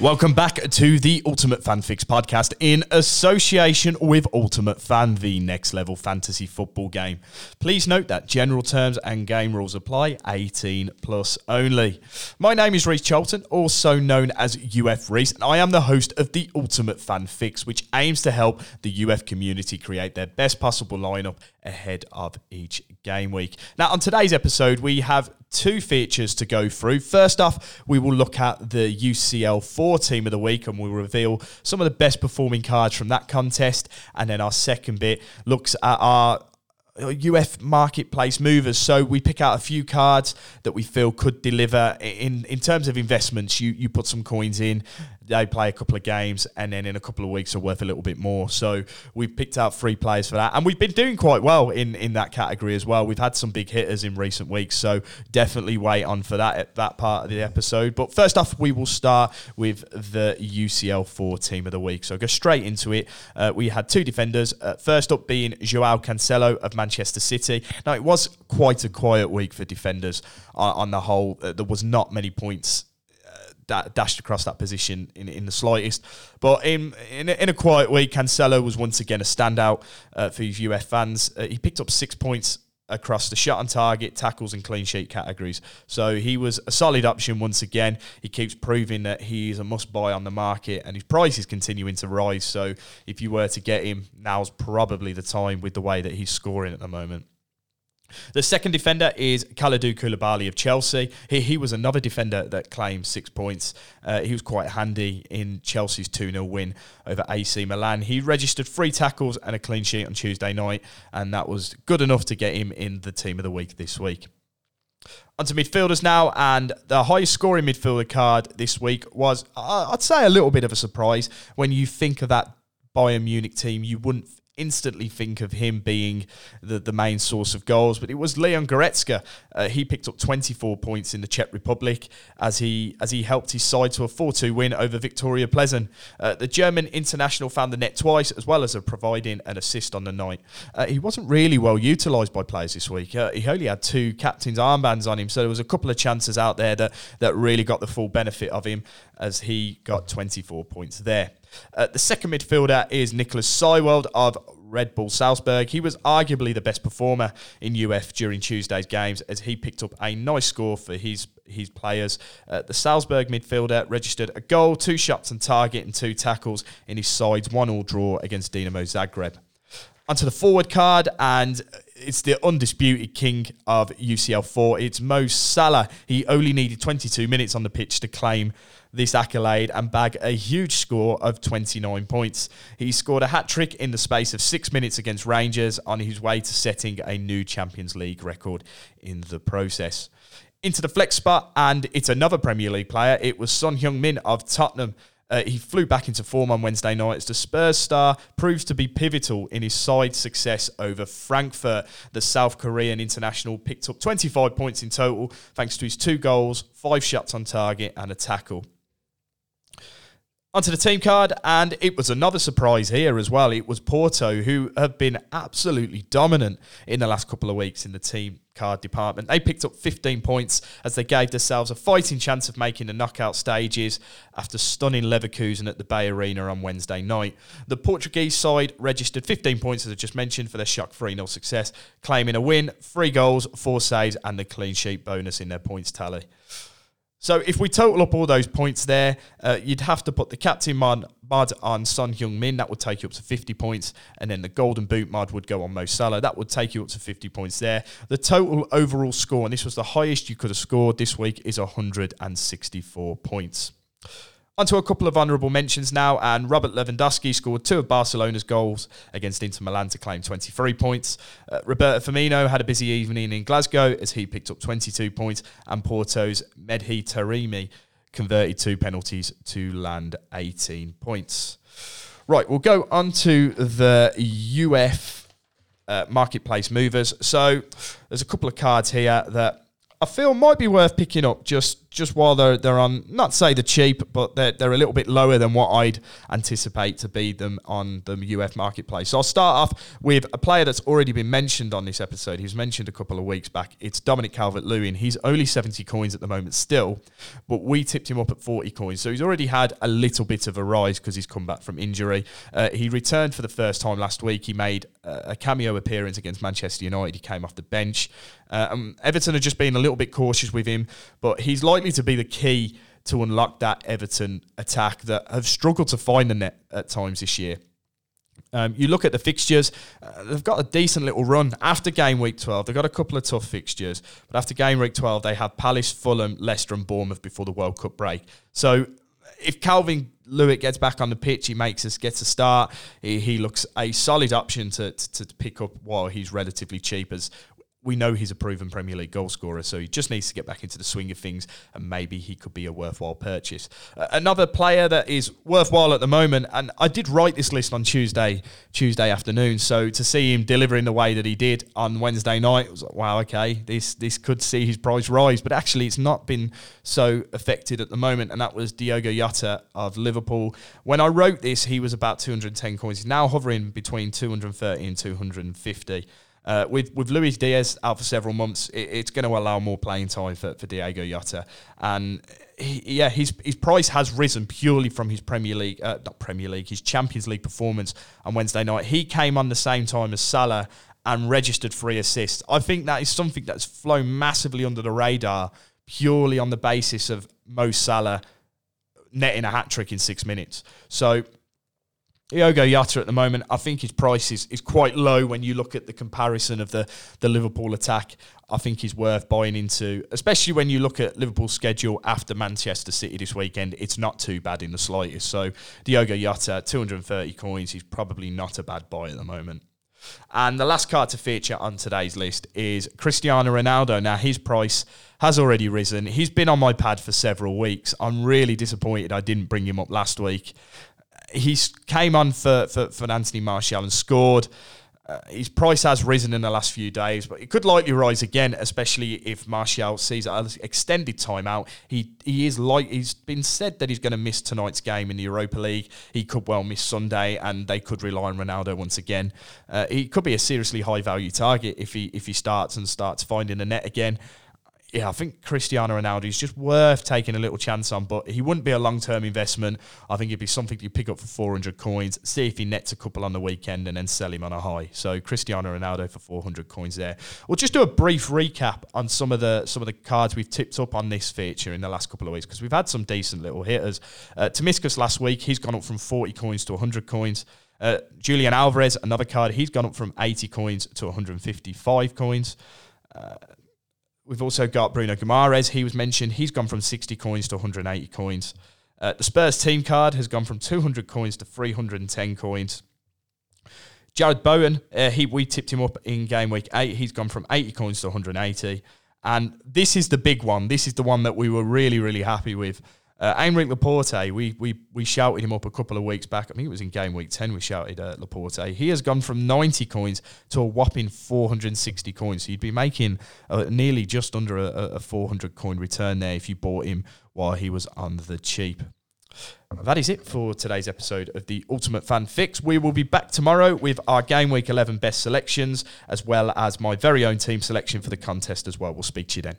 Welcome back to the Ultimate Fan Fix podcast in association with Ultimate Fan, the next level fantasy football game. Please note that general terms and game rules apply, 18 plus only. My name is Reece Charlton, also known as UF Reece, and I am the host of the Ultimate Fan Fix, which aims to help the UF community create their best possible lineup ahead of each game week. Now, on today's episode, we have two features to go through. First off, we will look at the UCL 4 team of the week and we'll reveal some of the best performing cards from that contest. And then our second bit looks at our UF marketplace movers. So we pick out a few cards that we feel could deliver in in terms of investments. You you put some coins in, they play a couple of games, and then in a couple of weeks are worth a little bit more. So we've picked out three players for that, and we've been doing quite well in in that category as well. We've had some big hitters in recent weeks, so definitely wait on for that that part of the episode. But first off, we will start with the UCL four team of the week. So go straight into it. Uh, we had two defenders. Uh, first up being Joao Cancelo of Manchester City. Now it was quite a quiet week for defenders on, on the whole. Uh, there was not many points dashed across that position in, in the slightest. But in, in, a, in a quiet week, Cancelo was once again a standout uh, for UF fans. Uh, he picked up six points across the shot on target, tackles, and clean sheet categories. So he was a solid option once again. He keeps proving that he is a must buy on the market, and his price is continuing to rise. So if you were to get him, now's probably the time with the way that he's scoring at the moment. The second defender is Kalidou Koulibaly of Chelsea. He, he was another defender that claimed six points. Uh, he was quite handy in Chelsea's 2 0 win over AC Milan. He registered three tackles and a clean sheet on Tuesday night, and that was good enough to get him in the team of the week this week. Onto midfielders now, and the highest scoring midfielder card this week was, I'd say, a little bit of a surprise. When you think of that Bayern Munich team, you wouldn't instantly think of him being the, the main source of goals, but it was Leon Goretzka. Uh, he picked up 24 points in the Czech Republic as he as he helped his side to a 4-2 win over Viktoria Plzeň. Uh, the German international found the net twice, as well as providing an assist on the night. Uh, he wasn't really well utilised by players this week. Uh, he only had two captain's armbands on him, so there was a couple of chances out there that, that really got the full benefit of him as he got 24 points there. Uh, the second midfielder is Nicholas Seiwald of Red Bull Salzburg. He was arguably the best performer in UF during Tuesday's games as he picked up a nice score for his his players. Uh, the Salzburg midfielder registered a goal, two shots on target, and two tackles in his side's one-all draw against Dinamo Zagreb. Onto the forward card, and it's the undisputed king of UCL 4. It's Mo Salah. He only needed 22 minutes on the pitch to claim this accolade and bag a huge score of 29 points. He scored a hat trick in the space of six minutes against Rangers on his way to setting a new Champions League record in the process. Into the flex spot, and it's another Premier League player. It was Son Heung-min of Tottenham. Uh, he flew back into form on Wednesday night as the Spurs star proves to be pivotal in his side's success over Frankfurt. The South Korean international picked up 25 points in total thanks to his two goals, five shots on target, and a tackle. Onto the team card, and it was another surprise here as well. It was Porto, who have been absolutely dominant in the last couple of weeks in the team card department. They picked up 15 points as they gave themselves a fighting chance of making the knockout stages after stunning Leverkusen at the Bay Arena on Wednesday night. The Portuguese side registered 15 points, as I just mentioned, for their shock 3 0 success, claiming a win, three goals, four saves, and the clean sheet bonus in their points tally. So if we total up all those points there, uh, you'd have to put the captain Mud, mod on Son Heung-min. That would take you up to 50 points. And then the golden boot Mud would go on Mo Salah. That would take you up to 50 points there. The total overall score, and this was the highest you could have scored this week, is 164 points. Onto a couple of honourable mentions now, and Robert Lewandowski scored two of Barcelona's goals against Inter Milan to claim 23 points. Uh, Roberto Firmino had a busy evening in Glasgow as he picked up 22 points, and Porto's Mehdi Taremi converted two penalties to land 18 points. Right, we'll go on to the UF uh, marketplace movers. So there's a couple of cards here that I feel might be worth picking up just just while they're they're on not say the cheap, but they're they're a little bit lower than what I'd anticipate to be them on the UF marketplace. So I'll start off with a player that's already been mentioned on this episode. He was mentioned a couple of weeks back. It's Dominic Calvert-Lewin. He's only 70 coins at the moment still, but we tipped him up at 40 coins. So he's already had a little bit of a rise because he's come back from injury. Uh, he returned for the first time last week. He made a cameo appearance against Manchester United. He came off the bench. Uh, um, Everton have just been a little bit cautious with him, but he's likely to be the key to unlock that Everton attack that have struggled to find the net at times this year. Um, you look at the fixtures, uh, they've got a decent little run after game week 12. They've got a couple of tough fixtures, but after game week 12, they have Palace, Fulham, Leicester, and Bournemouth before the World Cup break. So if Calvin Lewitt gets back on the pitch, he makes us gets a start. He, he looks a solid option to, to, to pick up while he's relatively cheap as we know he's a proven Premier League goalscorer, so he just needs to get back into the swing of things, and maybe he could be a worthwhile purchase. Uh, another player that is worthwhile at the moment, and I did write this list on Tuesday, Tuesday afternoon. So to see him delivering the way that he did on Wednesday night, it was like, wow, okay, this this could see his price rise, but actually it's not been so affected at the moment, and that was Diogo Jota of Liverpool. When I wrote this, he was about 210 coins. He's now hovering between 230 and 250. Uh, with with Luis Diaz out for several months, it, it's going to allow more playing time for, for Diogo Jota, and he, yeah, his his price has risen purely from his Premier League, uh, not Premier League, his Champions League performance on Wednesday night. He came on the same time as Salah and registered three assists. I think that is something that's flown massively under the radar purely on the basis of Mo Salah netting a hat trick in six minutes. So Diogo Jota at the moment, I think his price is, is quite low when you look at the comparison of the, the Liverpool attack. I think he's worth buying into, especially when you look at Liverpool's schedule after Manchester City this weekend. It's not too bad in the slightest. So Diogo Jota, 230 coins, he's probably not a bad buy at the moment. And the last card to feature on today's list is Cristiano Ronaldo. Now, his price has already risen. He's been on my pad for several weeks. I'm really disappointed I didn't bring him up last week he's came on for, for, for Anthony Martial and scored. Uh, his price has risen in the last few days, but it could likely rise again, especially if Martial sees an extended timeout. He he is like he's been said that he's going to miss tonight's game in the Europa League. He could well miss Sunday, and they could rely on Ronaldo once again. Uh, he could be a seriously high value target if he if he starts and starts finding the net again yeah, I think Cristiano Ronaldo is just worth taking a little chance on, but he wouldn't be a long term investment. I think it'd be something you pick up for 400 coins, see if he nets a couple on the weekend, and then sell him on a high. So Cristiano Ronaldo for 400 coins there. We'll just do a brief recap on some of the some of the cards we've tipped up on this feature in the last couple of weeks because we've had some decent little hitters. Uh, last week, he's gone up from 40 coins to 100 coins. Uh, Julian Alvarez, another card, he's gone up from 80 coins to 155 coins. Uh, We've also got Bruno Guimaraes. He was mentioned. He's gone from 60 coins to 180 coins. Uh, the Spurs team card has gone from 200 coins to 310 coins. Jarrod Bowen, uh, he we tipped him up in game week eight. He's gone from 80 coins to 180. And this is the big one. This is the one that we were really, really happy with. Uh, Laporte, we, we we shouted him up a couple of weeks back. I think it was in game week 10 we shouted uh, Laporte. He has gone from 90 coins to a whopping 460 coins. So you'd be making uh, nearly just under a, a 400 coin return there if you bought him while he was on the cheap. That is it for today's episode of the Ultimate Fan Fix. We will be back tomorrow with our Game Week 11 best selections, as well as my very own team selection for the contest as well. We'll speak to you then.